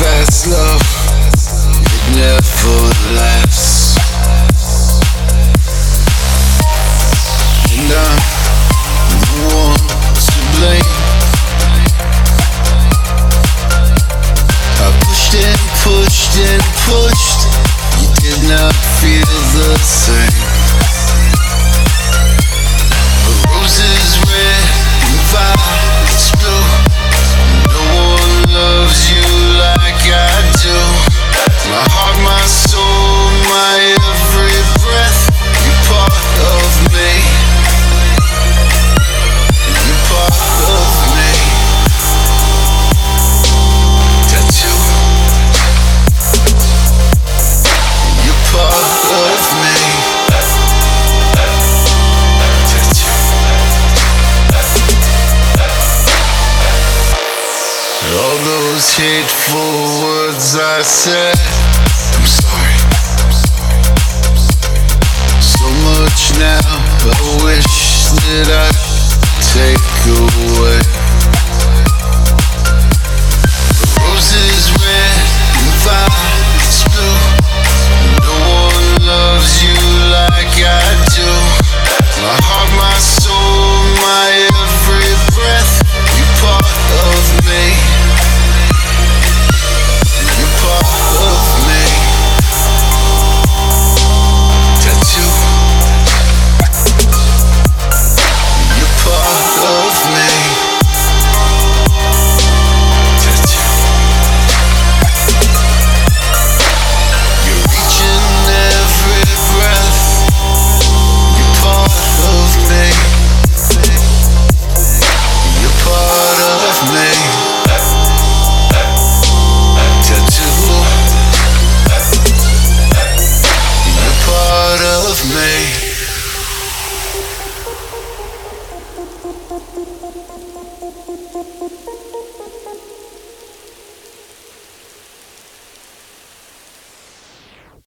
fast love, it never lasts. those hateful words I said. I'm sorry. So much now I wish that I'd take away. Thank you.